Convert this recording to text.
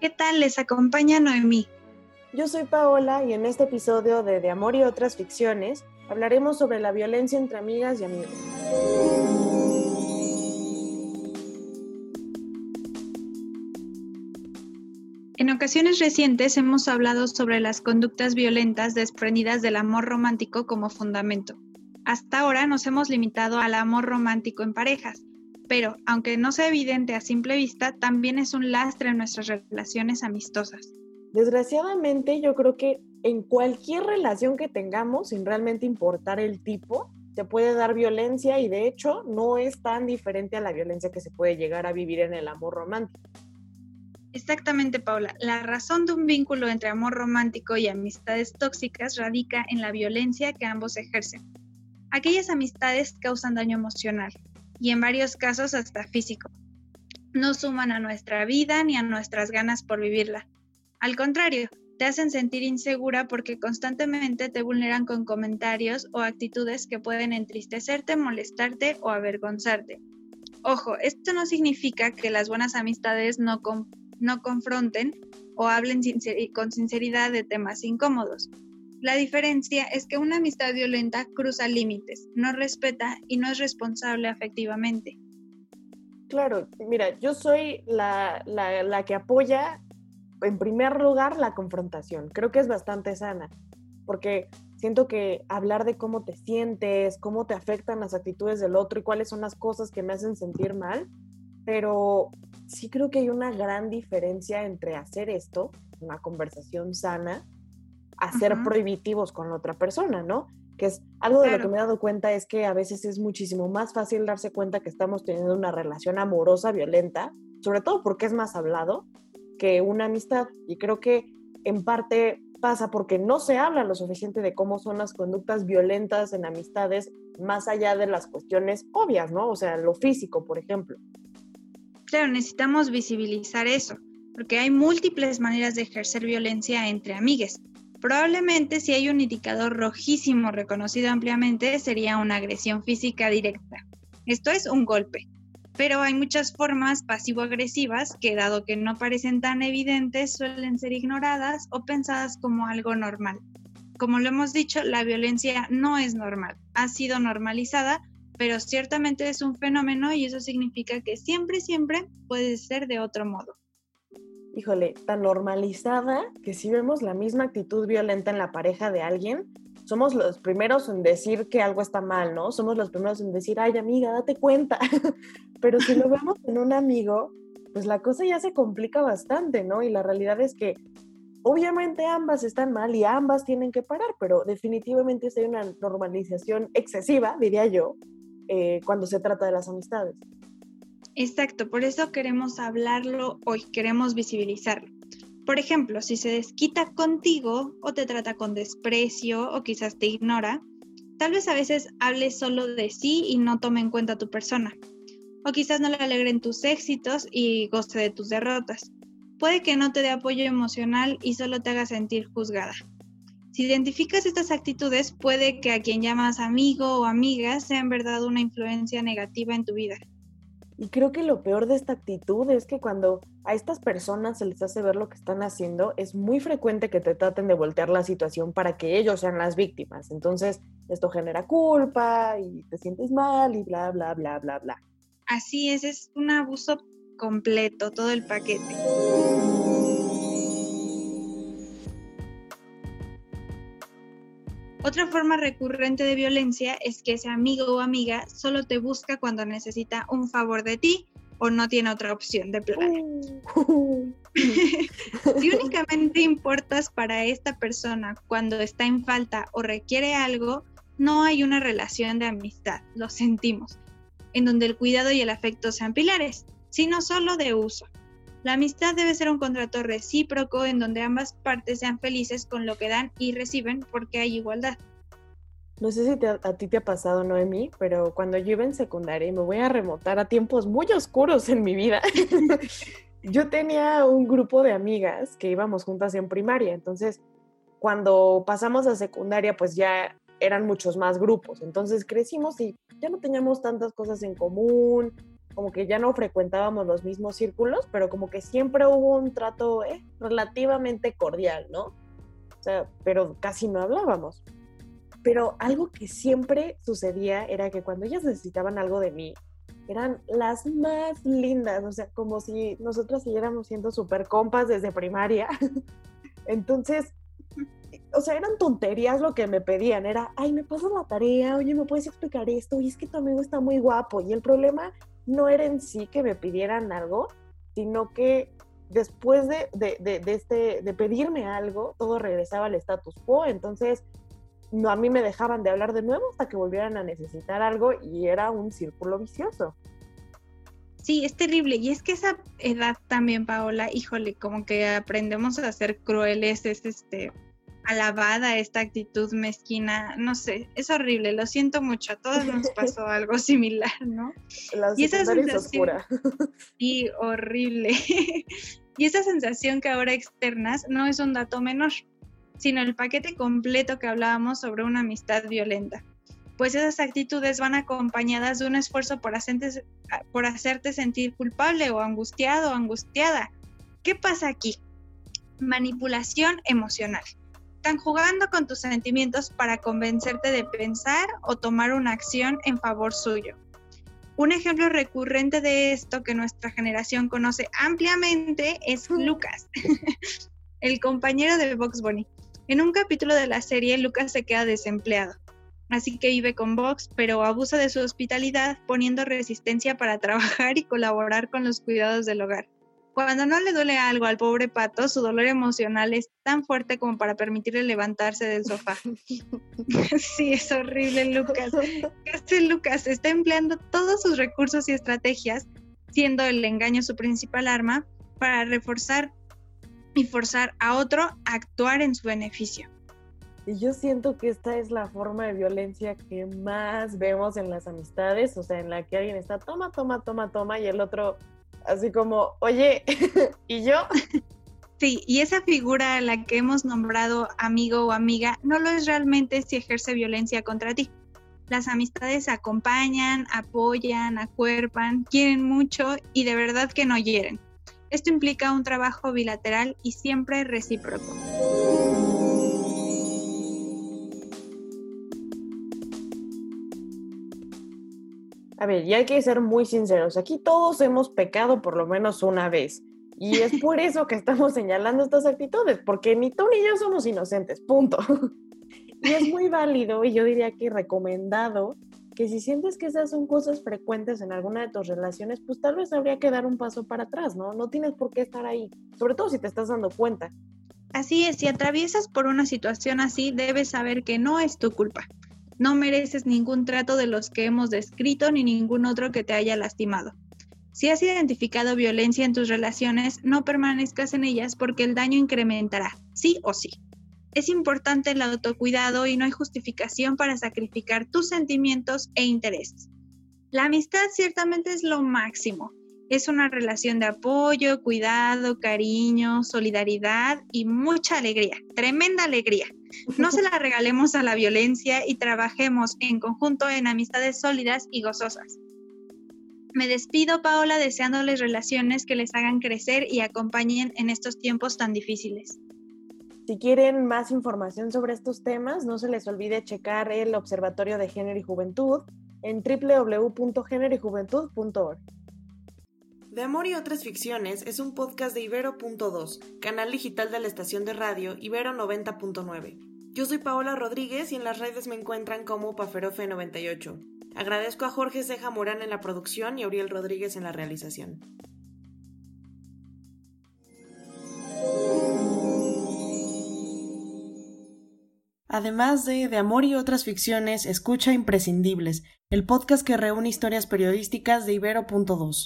¿Qué tal? Les acompaña Noemí. Yo soy Paola y en este episodio de De Amor y otras ficciones hablaremos sobre la violencia entre amigas y amigos. En ocasiones recientes hemos hablado sobre las conductas violentas desprendidas del amor romántico como fundamento. Hasta ahora nos hemos limitado al amor romántico en parejas, pero aunque no sea evidente a simple vista, también es un lastre en nuestras relaciones amistosas. Desgraciadamente, yo creo que en cualquier relación que tengamos, sin realmente importar el tipo, se puede dar violencia y de hecho no es tan diferente a la violencia que se puede llegar a vivir en el amor romántico. Exactamente, Paula. La razón de un vínculo entre amor romántico y amistades tóxicas radica en la violencia que ambos ejercen. Aquellas amistades causan daño emocional, y en varios casos hasta físico. No suman a nuestra vida ni a nuestras ganas por vivirla. Al contrario, te hacen sentir insegura porque constantemente te vulneran con comentarios o actitudes que pueden entristecerte, molestarte o avergonzarte. Ojo, esto no significa que las buenas amistades no, no confronten o hablen con sinceridad de temas incómodos. La diferencia es que una amistad violenta cruza límites, no respeta y no es responsable afectivamente. Claro, mira, yo soy la, que apoya en primer lugar la confrontación. Creo que es bastante sana, porque siento que hablar de cómo te sientes, cómo te afectan las actitudes del otro y cuáles son las cosas que me hacen sentir mal, pero sí creo que hay una gran diferencia entre hacer esto, una conversación sana, a ser prohibitivos con otra persona, ¿no? Que es algo de lo que me he dado cuenta es que a veces es muchísimo más fácil darse cuenta que estamos teniendo una relación amorosa, violenta, sobre todo porque es más hablado que una amistad. Y creo que en parte pasa porque no se habla lo suficiente de cómo son las conductas violentas en amistades, más allá de las cuestiones obvias, ¿no? O sea, lo físico, por ejemplo. Claro, necesitamos visibilizar eso, porque hay múltiples maneras de ejercer violencia entre amigues. Probablemente si hay un indicador rojísimo reconocido ampliamente sería una agresión física directa. Esto es un golpe. Pero hay muchas formas pasivo-agresivas que dado que no parecen tan evidentes suelen ser ignoradas o pensadas como algo normal. Como lo hemos dicho, la violencia no es normal, ha sido normalizada, pero ciertamente es un fenómeno y eso significa que siempre, siempre puede ser de otro modo híjole, tan normalizada que si vemos la misma actitud violenta en la pareja de alguien, somos los primeros en decir que algo está mal, ¿no? Somos los primeros en decir, ay amiga, date cuenta. Pero si lo vemos en un amigo, pues la cosa ya se complica bastante, ¿no? Y la realidad es que obviamente ambas están mal y ambas tienen que parar, pero definitivamente hay una normalización excesiva, diría yo, eh, cuando se trata de las amistades. Exacto, por eso queremos hablarlo hoy, queremos visibilizarlo. Por ejemplo, si se desquita contigo o te trata con desprecio o quizás te ignora, tal vez a veces hable solo de sí y no tome en cuenta tu persona. O quizás no le alegren tus éxitos y goce de tus derrotas. Puede que no te dé apoyo emocional y solo te haga sentir juzgada. Si identificas estas actitudes, puede que a quien llamas amigo o amiga sea en verdad una influencia negativa en tu vida. Y creo que lo peor de esta actitud es que cuando a estas personas se les hace ver lo que están haciendo, es muy frecuente que te traten de voltear la situación para que ellos sean las víctimas. Entonces, esto genera culpa y te sientes mal y bla, bla, bla, bla, bla. Así es, es un abuso completo, todo el paquete. Otra forma recurrente de violencia es que ese amigo o amiga solo te busca cuando necesita un favor de ti o no tiene otra opción de plan. Uh. si únicamente importas para esta persona cuando está en falta o requiere algo, no hay una relación de amistad, lo sentimos, en donde el cuidado y el afecto sean pilares, sino solo de uso. La amistad debe ser un contrato recíproco en donde ambas partes sean felices con lo que dan y reciben porque hay igualdad. No sé si a ti te ha pasado, Noemi, pero cuando yo iba en secundaria y me voy a remontar a tiempos muy oscuros en mi vida, yo tenía un grupo de amigas que íbamos juntas en primaria. Entonces, cuando pasamos a secundaria, pues ya eran muchos más grupos. Entonces crecimos y ya no teníamos tantas cosas en común, como que ya no frecuentábamos los mismos círculos, pero como que siempre hubo un trato eh, relativamente cordial, ¿no? O sea, pero casi no hablábamos. Pero algo que siempre sucedía era que cuando ellas necesitaban algo de mí, eran las más lindas, o sea, como si nosotras siguiéramos siendo súper compas desde primaria. Entonces, o sea, eran tonterías lo que me pedían, era, ay, me pasas la tarea, oye, ¿me puedes explicar esto? Y es que tu amigo está muy guapo. Y el problema no era en sí que me pidieran algo, sino que después de, de, de, este, de pedirme algo, todo regresaba al status quo. Entonces, no, a mí me dejaban de hablar de nuevo hasta que volvieran a necesitar algo y era un círculo vicioso. Sí, es terrible. Y es que esa edad también, Paola, híjole, como que aprendemos a ser crueles, es este alabada esta actitud mezquina, no sé, es horrible, lo siento mucho, a todos nos pasó algo similar, ¿no? La y esa sensación, oscura. Y horrible. y esa sensación que ahora externas no es un dato menor sino el paquete completo que hablábamos sobre una amistad violenta. Pues esas actitudes van acompañadas de un esfuerzo por hacerte, por hacerte sentir culpable o angustiado o angustiada. ¿Qué pasa aquí? Manipulación emocional. Están jugando con tus sentimientos para convencerte de pensar o tomar una acción en favor suyo. Un ejemplo recurrente de esto que nuestra generación conoce ampliamente es Lucas, el compañero de Box Bunny. En un capítulo de la serie, Lucas se queda desempleado, así que vive con Vox, pero abusa de su hospitalidad poniendo resistencia para trabajar y colaborar con los cuidados del hogar. Cuando no le duele algo al pobre pato, su dolor emocional es tan fuerte como para permitirle levantarse del sofá. sí, es horrible, Lucas. ¿Qué hace Lucas? Está empleando todos sus recursos y estrategias, siendo el engaño su principal arma, para reforzar y forzar a otro a actuar en su beneficio. Y yo siento que esta es la forma de violencia que más vemos en las amistades, o sea, en la que alguien está toma, toma, toma, toma y el otro así como, oye, ¿y yo? Sí, y esa figura a la que hemos nombrado amigo o amiga no lo es realmente si ejerce violencia contra ti. Las amistades acompañan, apoyan, acuerpan, quieren mucho y de verdad que no hieren. Esto implica un trabajo bilateral y siempre recíproco. A ver, y hay que ser muy sinceros. Aquí todos hemos pecado por lo menos una vez. Y es por eso que estamos señalando estas actitudes, porque ni tú ni yo somos inocentes, punto. Y es muy válido y yo diría que recomendado que si sientes que esas son cosas frecuentes en alguna de tus relaciones, pues tal vez habría que dar un paso para atrás, ¿no? No tienes por qué estar ahí, sobre todo si te estás dando cuenta. Así es, si atraviesas por una situación así, debes saber que no es tu culpa. No mereces ningún trato de los que hemos descrito ni ningún otro que te haya lastimado. Si has identificado violencia en tus relaciones, no permanezcas en ellas porque el daño incrementará, sí o sí. Es importante el autocuidado y no hay justificación para sacrificar tus sentimientos e intereses. La amistad ciertamente es lo máximo. Es una relación de apoyo, cuidado, cariño, solidaridad y mucha alegría, tremenda alegría. No se la regalemos a la violencia y trabajemos en conjunto en amistades sólidas y gozosas. Me despido, Paola, deseándoles relaciones que les hagan crecer y acompañen en estos tiempos tan difíciles. Si quieren más información sobre estos temas, no se les olvide checar el Observatorio de Género y Juventud en www.géneroyjuventud.org. De Amor y otras ficciones es un podcast de Ibero.2, canal digital de la estación de radio Ibero 90.9. Yo soy Paola Rodríguez y en las redes me encuentran como Paferofe98. Agradezco a Jorge Ceja Morán en la producción y a Uriel Rodríguez en la realización. Además de De Amor y otras ficciones, escucha Imprescindibles, el podcast que reúne historias periodísticas de Ibero.2.